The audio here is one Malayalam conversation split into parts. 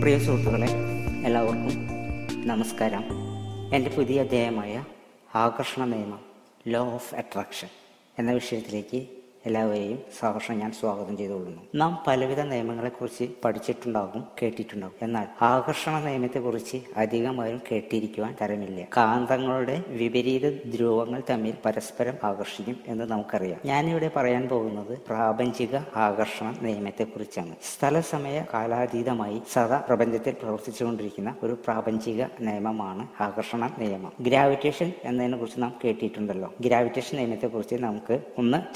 പ്രിയ സുഹൃത്തുക്കളെ എല്ലാവർക്കും നമസ്കാരം. എന്റെ പുതിയ അധ്യായമായ ആകർഷണ നിയമം ലോ ഓഫ് അട്രാക്ഷൻ എന്ന വിഷയത്തിലേക്ക് എല്ലാവരെയും സഹർഷം ഞാൻ സ്വാഗതം ചെയ്തുകൊള്ളുന്നു. നാം പലവിധ നിയമങ്ങളെക്കുറിച്ച് പഠിച്ചിട്ടുണ്ടാകും കേട്ടിട്ടുണ്ടാകും. എന്നാൽ ആകർഷണ നിയമത്തെക്കുറിച്ച് അധികമായും കേട്ടിരിക്കുവാൻ തരമില്ല. കാന്തങ്ങളുടെ വിപരീത ധ്രുവങ്ങൾ തമ്മിൽ പരസ്പരം ആകർഷിക്കും എന്ന് നമുക്കറിയാം. ഞാനിവിടെ പറയാൻ പോകുന്നത് പ്രാപഞ്ചിക ആകർഷണ നിയമത്തെക്കുറിച്ചാണ്. സ്ഥലസമയ കാലാതീതമായി സദാ പ്രപഞ്ചത്തിൽ പ്രവർത്തിച്ചുകൊണ്ടിരിക്കുന്ന ഒരു പ്രാപഞ്ചിക നിയമമാണ് ആകർഷണ നിയമം. ഗ്രാവിറ്റേഷൻ എന്നതിനെ കുറിച്ച് നാം കേട്ടിട്ടുണ്ടല്ലോ. ഗ്രാവിറ്റേഷൻ നിയമത്തെക്കുറിച്ച് നമുക്ക് ഒന്ന്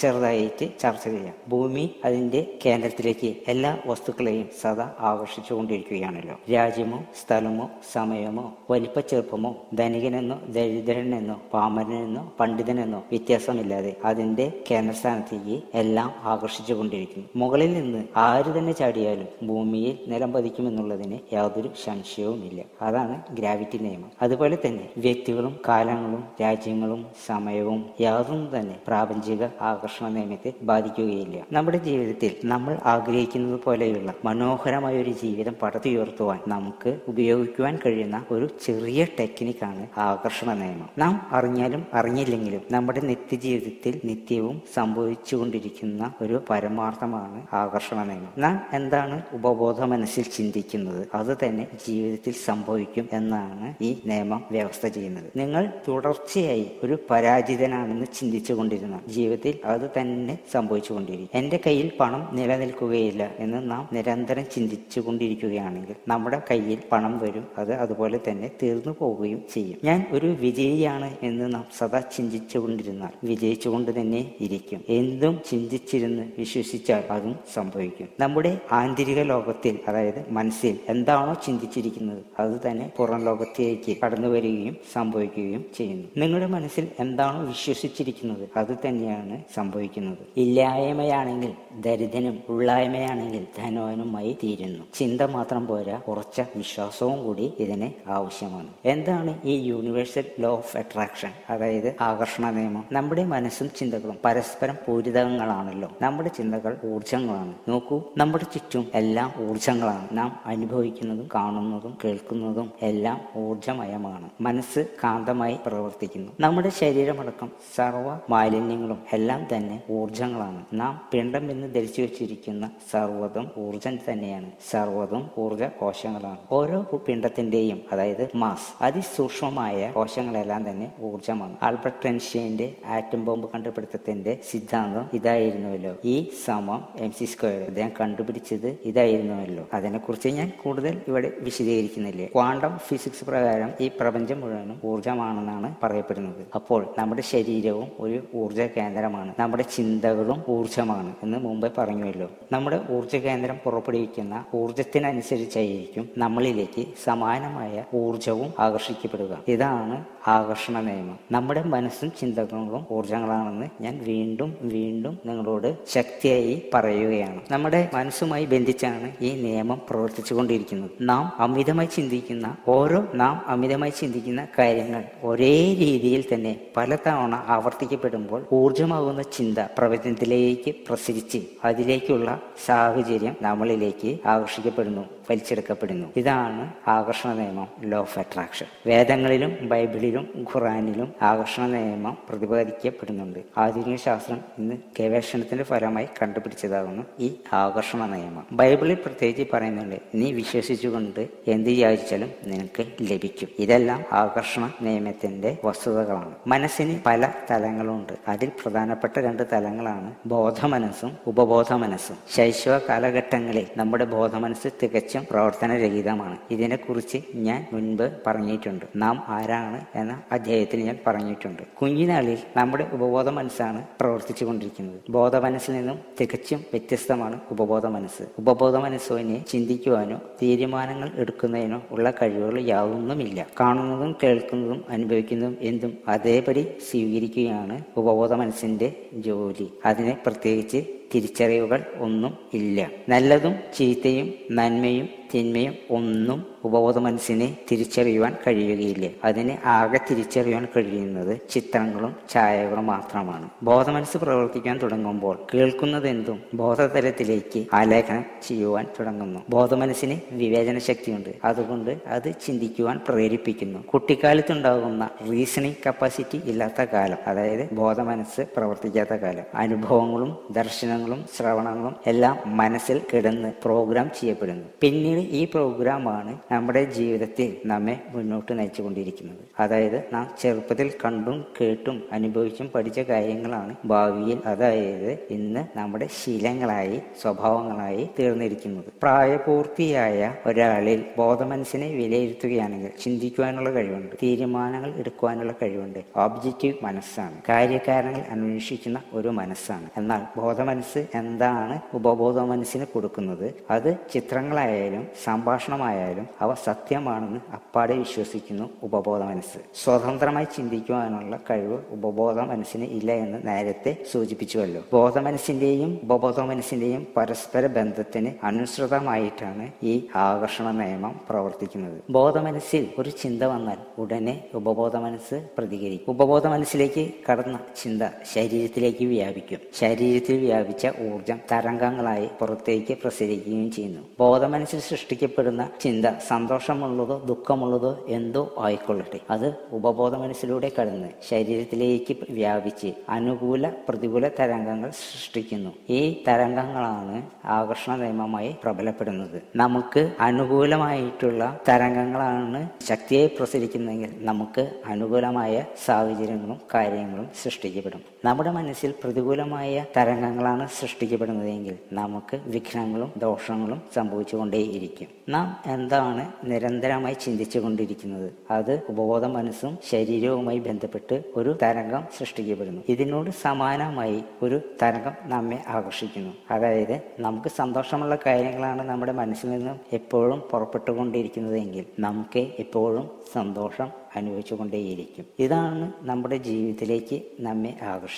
ചെറുതായിട്ട് ചർച്ച ചെയ്യാം. ഭൂമി അതിന്റെ കേന്ദ്രത്തിലേക്ക് എല്ലാ വസ്തുക്കളെയും സദാ ആകർഷിച്ചുകൊണ്ടിരിക്കുകയാണല്ലോ. രാജ്യമോ സ്ഥലമോ സമയമോ വലിപ്പ ചെറുപ്പമോ ധനികനെന്നോ ദരിദ്രനെന്നോ പാമരനെന്നോ പണ്ഡിതനെന്നോ വ്യത്യാസമില്ലാതെ അതിന്റെ കേന്ദ്രസ്ഥാനത്തേക്ക് എല്ലാം ആകർഷിച്ചുകൊണ്ടിരിക്കുന്നു. മുകളിൽ നിന്ന് ആര് തന്നെ ചാടിയാലും ഭൂമിയിൽ നിലം പതിക്കുമെന്നുള്ളതിന് യാതൊരു സംശയവുമില്ല. അതാണ് ഗ്രാവിറ്റി നിയമം. അതുപോലെ തന്നെ വ്യക്തികളും കാലങ്ങളും രാജ്യങ്ങളും സമയവും യാതൊന്നും തന്നെ പ്രാപഞ്ചിക ആകർഷണ നിയമത്തെ ബാധിക്കുകയില്ല. നമ്മുടെ ജീവിതത്തിൽ നമ്മൾ ആഗ്രഹിക്കുന്നത് പോലെയുള്ള മനോഹരമായ ഒരു ജീവിതം പടുത്തുയർത്തുവാൻ നമുക്ക് ഉപയോഗിക്കുവാൻ കഴിയുന്ന ഒരു ചെറിയ ടെക്നിക്കാണ് ആകർഷണ നിയമം നാം അറിഞ്ഞാലും അറിഞ്ഞില്ലെങ്കിലും നമ്മുടെ നിത്യജീവിതത്തിൽ നിത്യവും സംഭവിച്ചുകൊണ്ടിരിക്കുന്ന ഒരു പരമാർത്ഥമാണ് ആകർഷണ നിയമം നാം എന്താണ് ഉപബോധ മനസ്സിൽ ചിന്തിക്കുന്നത്? അത് തന്നെ ജീവിതത്തിൽ സംഭവിക്കും എന്നാണ് ഈ നിയമം വ്യവസ്ഥ ചെയ്യുന്നത്. നിങ്ങൾ തുടർച്ചയായി ഒരു പരാജിതനാണെന്ന് ചിന്തിച്ചുകൊണ്ടിരുന്ന ജീവിതത്തിൽ അത് തന്നെ സംഭവിച്ചുകൊണ്ടിരിക്കും. എന്റെ കയ്യിൽ പണം നിലനിൽക്കുകയില്ല എന്ന് നാം നിരന്തരം ചിന്തിച്ചു കൊണ്ടിരിക്കുകയാണെങ്കിൽ നമ്മുടെ കയ്യിൽ പണം വരും അത് അതുപോലെ തന്നെ തീർന്നു പോവുകയും ചെയ്യും. ഞാൻ ഒരു വിജയിയാണ് എന്ന് നാം സദാ ചിന്തിച്ചു കൊണ്ടിരുന്നാൽ വിജയിച്ചുകൊണ്ട് തന്നെ ഇരിക്കും. എന്തും ചിന്തിച്ചിരുന്ന് വിശ്വസിച്ചാൽ അതും സംഭവിക്കും. നമ്മുടെ ആന്തരിക ലോകത്തിൽ അതായത് മനസ്സിൽ എന്താണോ ചിന്തിച്ചിരിക്കുന്നത് അത് തന്നെ പുറം ലോകത്തേക്ക് കടന്നു വരികയും സംഭവിക്കുകയും ചെയ്യുന്നു. നിങ്ങളുടെ മനസ്സിൽ എന്താണോ വിശ്വസിച്ചിരിക്കുന്നത് അത് തന്നെയാണ് സംഭവിക്കുന്നത്. ഇല്ലായ്മയാണെങ്കിൽ ദരിദ്രനും ഉള്ളായ്മയാണെങ്കിൽ ധനവാനുമായി തീരുന്നു. ചിന്ത മാത്രം പോരാ കുറച്ച വിശ്വാസവും കൂടി ഇതിന് ആവശ്യമാണ്. എന്താണ് ഈ യൂണിവേഴ്സൽ ലോ ഓഫ് അട്രാക്ഷൻ അതായത് ആകർഷണ നിയമം. നമ്മുടെ മനസ്സും ചിന്തകളും പരസ്പരം പൂരിതങ്ങളാണല്ലോ. നമ്മുടെ ചിന്തകൾ ഊർജങ്ങളാണ് നോക്കൂ നമ്മുടെ ചുറ്റും എല്ലാം ഊർജങ്ങളാണ് നാം അനുഭവിക്കുന്നതും കാണുന്നതും കേൾക്കുന്നതും എല്ലാം ഊർജമയമാണ് മനസ്സ് കാന്തമായി പ്രവർത്തിക്കുന്നു. നമ്മുടെ ശരീരമടക്കം സർവ മാലിന്യങ്ങളും എല്ലാം തന്നെ ഊർജങ്ങളാണ് നാം പിണ്ടം എന്ന് ധരിച്ചു വെച്ചിരിക്കുന്ന സർവതും ഊർജം തന്നെയാണ്. സർവതും ഊർജ കോശങ്ങളാണ് ഓരോ പിണ്ടത്തിന്റെയും അതായത് മാസ് അതിസൂക്ഷ്മമായ കോശങ്ങളെല്ലാം തന്നെ ഊർജമാണ് ആൽബർട്ട് ഐൻസ്റ്റീന്റെ ആറ്റം ബോംബ് കണ്ടുപിടുത്തത്തിന്റെ സിദ്ധാന്തം ഇതായിരുന്നുവല്ലോ. ഈ സമം എം സി സ്ക്വയർ. അദ്ദേഹം കണ്ടുപിടിച്ചത് ഇതായിരുന്നുവല്ലോ. അതിനെക്കുറിച്ച് ഞാൻ കൂടുതൽ ഇവിടെ വിശദീകരിക്കുന്നില്ല. ക്വാണ്ടം ഫിസിക്സ് പ്രകാരം ഈ പ്രപഞ്ചം മുഴുവനും ഊർജമാണെന്നാണ് പറയപ്പെടുന്നത്. അപ്പോൾ നമ്മുടെ ശരീരവും ഒരു ഊർജ കേന്ദ്രമാണ് നമ്മുടെ ചിന്തകളും ഊർജമാണ് എന്ന് മുമ്പേ പറഞ്ഞുവല്ലോ. നമ്മുടെ ഊർജ കേന്ദ്രം പുറപ്പെടുവിക്കുന്ന ഊർജത്തിനനുസരിച്ചായിരിക്കും നമ്മളിലേക്ക് സമാനമായ ഊർജവും ആകർഷിക്കപ്പെടുക. ഇതാണ് ആകർഷണ നിയമം. നമ്മുടെ മനസ്സും ചിന്തകളും ഊർജങ്ങളാണെന്ന് ഞാൻ വീണ്ടും വീണ്ടും നിങ്ങളോട് ശക്തിയായി പറയുകയാണ്. നമ്മുടെ മനസ്സുമായി ബന്ധിച്ചാണ് ഈ നിയമം പ്രവർത്തിച്ചുകൊണ്ടിരിക്കുന്നത്. നാം അമിതമായി ചിന്തിക്കുന്ന ഓരോ നാം അമിതമായി ചിന്തിക്കുന്ന കാര്യങ്ങൾ ഒരേ രീതിയിൽ തന്നെ പലതവണ ആവർത്തിക്കപ്പെടുമ്പോൾ ഊർജമാകുന്ന ചിന്ത പ്രപഞ്ചത്തിലേക്ക് പ്രസരിച്ച് അതിലേക്കുള്ള സാഹചര്യം നമ്മളിലേക്ക് ആകർഷിക്കപ്പെടുന്നു. വലിച്ചെടുക്കപ്പെടുന്നു. ഇതാണ് ആകർഷണ നിയമം ലോ ഓഫ് അട്രാക്ഷൻ വേദങ്ങളിലും ബൈബിളിലും ഖുറാനിലും ആകർഷണ നിയമം പ്രതിപാദിക്കപ്പെടുന്നുണ്ട്. ആധുനിക ശാസ്ത്രം ഇന്ന് ഗവേഷണത്തിന്റെ ഫലമായി കണ്ടുപിടിച്ചതാകുന്നു ഈ ആകർഷണ നിയമം. ബൈബിളിൽ പ്രത്യേകിച്ച് പറയുന്നുണ്ട് നീ വിശ്വസിച്ചുകൊണ്ട് എന്ത് വിചാരിച്ചാലും നിനക്ക് ലഭിക്കും. ഇതെല്ലാം ആകർഷണ നിയമത്തിന്റെ വസ്തുതകളാണ്. മനസ്സിന് പല തലങ്ങളുണ്ട്. അതിൽ പ്രധാനപ്പെട്ട രണ്ട് തലങ്ങളാണ് ബോധമനസ്സും ഉപബോധ മനസ്സും ശൈശവ കാലഘട്ടങ്ങളിൽ നമ്മുടെ ബോധമനസ്സ് തികച്ചും പ്രവർത്തനരഹിതമാണ്. ഇതിനെക്കുറിച്ച് ഞാൻ മുൻപ് പറഞ്ഞിട്ടുണ്ട്. നാം ആരാണ് എന്ന അധ്യായത്തിൽ ഞാൻ പറഞ്ഞിട്ടുണ്ട്. കുഞ്ഞിനാളിൽ നമ്മുടെ ഉപബോധ മനസ്സാണ് പ്രവർത്തിച്ചു കൊണ്ടിരിക്കുന്നത് ബോധ മനസ്സിൽ നിന്നും തികച്ചും വ്യത്യസ്തമാണ് ഉപബോധ മനസ്സ്. ഉപബോധ മനസ്സിനെ ചിന്തിക്കുവാനോ തീരുമാനങ്ങൾ എടുക്കുന്നതിനോ ഉള്ള കഴിവുകൾ യാതൊന്നുമില്ല. കാണുന്നതും കേൾക്കുന്നതും അനുഭവിക്കുന്നതും എന്തും അതേപടി സ്വീകരിക്കുകയാണ് ഉപബോധ മനസ്സിന്റെ ജോലി. അതിനെ പ്രത്യേകിച്ച് തിരിച്ചറിവുകൾ ഒന്നും ഇല്ല. നല്ലതും ചീത്തയും നന്മയും തിന്മയും ഒന്നും ഉപബോധ മനസ്സിനെ തിരിച്ചറിയുവാൻ കഴിയുകയില്ല. അതിനെ ആകെ തിരിച്ചറിയുവാൻ കഴിയുന്നത് ചിത്രങ്ങളും ഛായകളും മാത്രമാണ്. ബോധമനസ്സ് പ്രവർത്തിക്കാൻ തുടങ്ങുമ്പോൾ കേൾക്കുന്നതെന്തും ബോധതലത്തിലേക്ക് ആലേഖനം ചെയ്യുവാൻ തുടങ്ങുന്നു. ബോധമനസ്സിന് വിവേചന ശക്തിയുണ്ട് അതുകൊണ്ട് അത് ചിന്തിക്കുവാൻ പ്രേരിപ്പിക്കുന്നു. കുട്ടിക്കാലത്തുണ്ടാകുന്ന റീസണിങ് കപ്പാസിറ്റി ഇല്ലാത്ത കാലം അതായത് ബോധമനസ്സ് പ്രവർത്തിക്കാത്ത കാലം. അനുഭവങ്ങളും ദർശനങ്ങളും ശ്രവണങ്ങളും എല്ലാം മനസ്സിൽ കിടന്ന് പ്രോഗ്രാം ചെയ്യപ്പെടുന്നു. പിന്നീട് ഈ പ്രോഗ്രാമാണ് നമ്മുടെ ജീവിതത്തിൽ നമ്മെ മുന്നോട്ട് നയിച്ചുകൊണ്ടിരിക്കുന്നത്. അതായത് നാം ചെറുപ്പത്തിൽ കണ്ടും കേട്ടും അനുഭവിച്ചും പഠിച്ച കാര്യങ്ങളാണ് ഭാവിയിൽ അതായത് ഇന്ന് നമ്മുടെ ശീലങ്ങളായി സ്വഭാവങ്ങളായി തീർന്നിരിക്കുന്നത്. പ്രായപൂർത്തിയായ ഒരാളിൽ ബോധമനസ്സിനെ വിലയിരുത്തുകയാണെങ്കിൽ ചിന്തിക്കുവാനുള്ള കഴിവുണ്ട് തീരുമാനങ്ങൾ എടുക്കുവാനുള്ള കഴിവുണ്ട് ഓബ്ജക്റ്റീവ് മനസ്സാണ് കാര്യകാരണങ്ങൾ അന്വേഷിക്കുന്ന ഒരു മനസ്സാണ്. എന്നാൽ ബോധമനസ്സ് എന്താണ് ഉപബോധ മനസ്സിന് കൊടുക്കുന്നത്? അത് ചിത്രങ്ങളായാലും സംഭാഷണമായാലും അവ സത്യമാണെന്ന് അപ്പാടെ വിശ്വസിക്കുന്നു ഉപബോധ മനസ്സ്. സ്വതന്ത്രമായി ചിന്തിക്കുവാനുള്ള കഴിവ് ഉപബോധ മനസ്സിന് ഇല്ല എന്ന് നേരത്തെ സൂചിപ്പിച്ചുവല്ലോ. ബോധ മനസ്സിന്റെയും ഉപബോധ മനസ്സിന്റെയും പരസ്പര ബന്ധത്തിന് അനുസൃതമായിട്ടാണ് ഈ ആകർഷണ നിയമം പ്രവർത്തിക്കുന്നത്. ബോധ മനസ്സിൽ ഒരു ചിന്ത വന്നാൽ ഉടനെ ഉപബോധ മനസ്സ് പ്രതികരിക്കും. ഉപബോധ മനസ്സിലേക്ക് കടന്ന ചിന്ത ശരീരത്തിലേക്ക് വ്യാപിക്കും. ശരീരത്തിൽ വ്യാപിച്ച ഊർജം തരംഗങ്ങളായി പുറത്തേക്ക് പ്രസരിക്കുകയും ചെയ്യുന്നു. ബോധമനസ്സിൽ സൃഷ്ടിക്കപ്പെടുന്ന ചിന്ത സന്തോഷമുള്ളതോ ദുഃഖമുള്ളതോ എന്തോ ആയിക്കൊള്ളട്ടെ. അത് ഉപബോധ മനസ്സിലൂടെ കടന്ന് ശരീരത്തിലേക്ക് വ്യാപിച്ച് അനുകൂല പ്രതികൂല തരംഗങ്ങൾ സൃഷ്ടിക്കുന്നു. ഈ തരംഗങ്ങളാണ് ആകർഷണ നിയമമായി പ്രബലപ്പെടുന്നത്. നമുക്ക് അനുകൂലമായിട്ടുള്ള തരംഗങ്ങളാണ് ശക്തിയെ പ്രസരിക്കുന്നതെങ്കിൽ നമുക്ക് അനുകൂലമായ സാഹചര്യങ്ങളും കാര്യങ്ങളും സൃഷ്ടിക്കപ്പെടും. നമ്മുടെ മനസ്സിൽ പ്രതികൂലമായ തരംഗങ്ങളാണ് സൃഷ്ടിക്കപ്പെടുന്നതെങ്കിൽ നമുക്ക് വിഘ്നങ്ങളും ദോഷങ്ങളും സംഭവിച്ചുകൊണ്ടേയിരിക്കും. നാം എന്താണ് നിരന്തരമായി ചിന്തിച്ചു കൊണ്ടിരിക്കുന്നത് അത് ഉപബോധ മനസ്സും ശരീരവുമായി ബന്ധപ്പെട്ട് ഒരു തരംഗം സൃഷ്ടിക്കപ്പെടുന്നു. ഇതിനോട് സമാനമായി ഒരു തരംഗം നമ്മെ ആകർഷിക്കുന്നു. അതായത് നമുക്ക് സന്തോഷമുള്ള കാര്യങ്ങളാണ് നമ്മുടെ മനസ്സിൽ നിന്നും എപ്പോഴും പുറപ്പെട്ടുകൊണ്ടിരിക്കുന്നതെങ്കിൽ നമുക്ക് എപ്പോഴും സന്തോഷം അനുഭവിച്ചുകൊണ്ടേയിരിക്കും. ഇതാണ് നമ്മുടെ ജീവിതത്തിലേക്ക് നമ്മെ ആകർഷിക്കുന്നത്.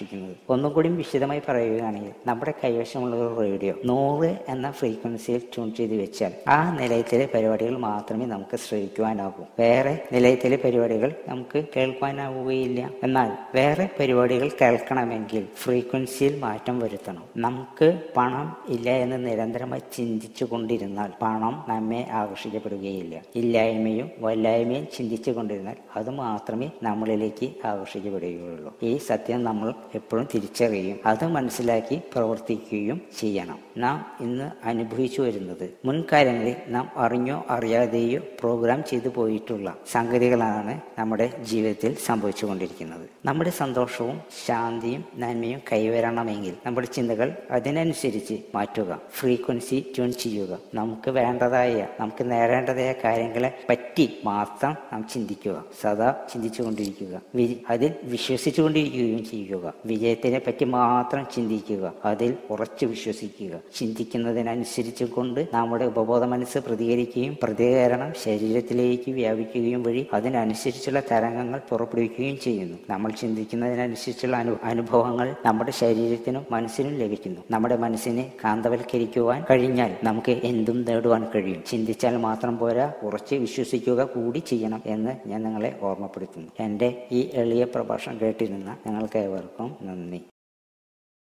ഒന്നും കൂടി വിശദമായി പറയുകയാണെങ്കിൽ നമ്മുടെ കൈവശമുള്ള ഒരു റേഡിയോ നൂറ് എന്ന ഫ്രീക്വൻസിയിൽ ട്യൂൺ ചെയ്ത് വെച്ചാൽ ആ നിലയത്തിലെ പരിപാടികൾ മാത്രമേ നമുക്ക് ശ്രവിക്കുവാനാകൂ. വേറെ നിലയത്തിലെ പരിപാടികൾ നമുക്ക് കേൾക്കുവാനാവുകയില്ല. എന്നാൽ വേറെ പരിപാടികൾ കേൾക്കണമെങ്കിൽ ഫ്രീക്വൻസിയിൽ മാറ്റം വരുത്തണം. നമുക്ക് പണം ഇല്ല എന്ന് നിരന്തരമായി ചിന്തിച്ചു കൊണ്ടിരുന്നാൽ പണം നമ്മെ ആകർഷിക്കപ്പെടുകയില്ല. ഇല്ലായ്മയും വല്ലായ്മയും ചിന്തിച്ചു കൊണ്ടിരുന്നാൽ അത് മാത്രമേ നമ്മളിലേക്ക് ആകർഷിക്കപ്പെടുകയുള്ളൂ. ഈ സത്യം നമ്മൾ എപ്പോഴും തിരിച്ചറിയുകയും അത് മനസ്സിലാക്കി പ്രവർത്തിക്കുകയും ചെയ്യണം. നാം ഇന്ന് അനുഭവിച്ചു വരുന്നത് മുൻകാലങ്ങളിൽ നാം അറിഞ്ഞോ അറിയാതെയോ പ്രോഗ്രാം ചെയ്തു പോയിട്ടുള്ള സംഗതികളാണ് നമ്മുടെ ജീവിതത്തിൽ സംഭവിച്ചുകൊണ്ടിരിക്കുന്നത്. നമ്മുടെ സന്തോഷവും ശാന്തിയും നന്മയും കൈവരണമെങ്കിൽ നമ്മുടെ ചിന്തകൾ അതിനനുസരിച്ച് മാറ്റുക. ഫ്രീക്വൻസി ട്യൂൺ ചെയ്യുക. നമുക്ക് വേണ്ടതായ നമുക്ക് നേടേണ്ടതായ കാര്യങ്ങളെ പറ്റി മാത്രം നാം ചിന്തിക്കുക. സദാ ചിന്തിച്ചുകൊണ്ടിരിക്കുക. അതിൽ വിശ്വസിച്ചുകൊണ്ടിരിക്കുകയും ചെയ്യുക. വിജയത്തിനെ പറ്റി മാത്രം ചിന്തിക്കുക. അതിൽ ഉറച്ചു വിശ്വസിക്കുക. ചിന്തിക്കുന്നതിനനുസരിച്ച് കൊണ്ട് നമ്മുടെ ഉപബോധ മനസ്സ് പ്രതികരിക്കുകയും പ്രതികരണം ശരീരത്തിലേക്ക് വ്യാപിക്കുകയും വഴി അതിനനുസരിച്ചുള്ള തരംഗങ്ങൾ പുറപ്പെടുവിക്കുകയും ചെയ്യുന്നു. നമ്മൾ ചിന്തിക്കുന്നതിനനുസരിച്ചുള്ള അനു അനുഭവങ്ങൾ നമ്മുടെ ശരീരത്തിനും മനസ്സിനും ലഭിക്കുന്നു. നമ്മുടെ മനസ്സിനെ കാന്തവൽക്കരിക്കുവാൻ കഴിഞ്ഞാൽ നമുക്ക് എന്തും നേടുവാൻ കഴിയും. ചിന്തിച്ചാൽ മാത്രം പോരാ ഉറച്ച് വിശ്വസിക്കുക കൂടി ചെയ്യണം എന്ന് ഞാൻ നിങ്ങളെ ഓർമ്മപ്പെടുത്തുന്നു. എന്റെ ഈ എളിയ പ്രഭാഷണം കേട്ടിരുന്ന നിങ്ങൾക്ക് ഏവർക്കും 能没？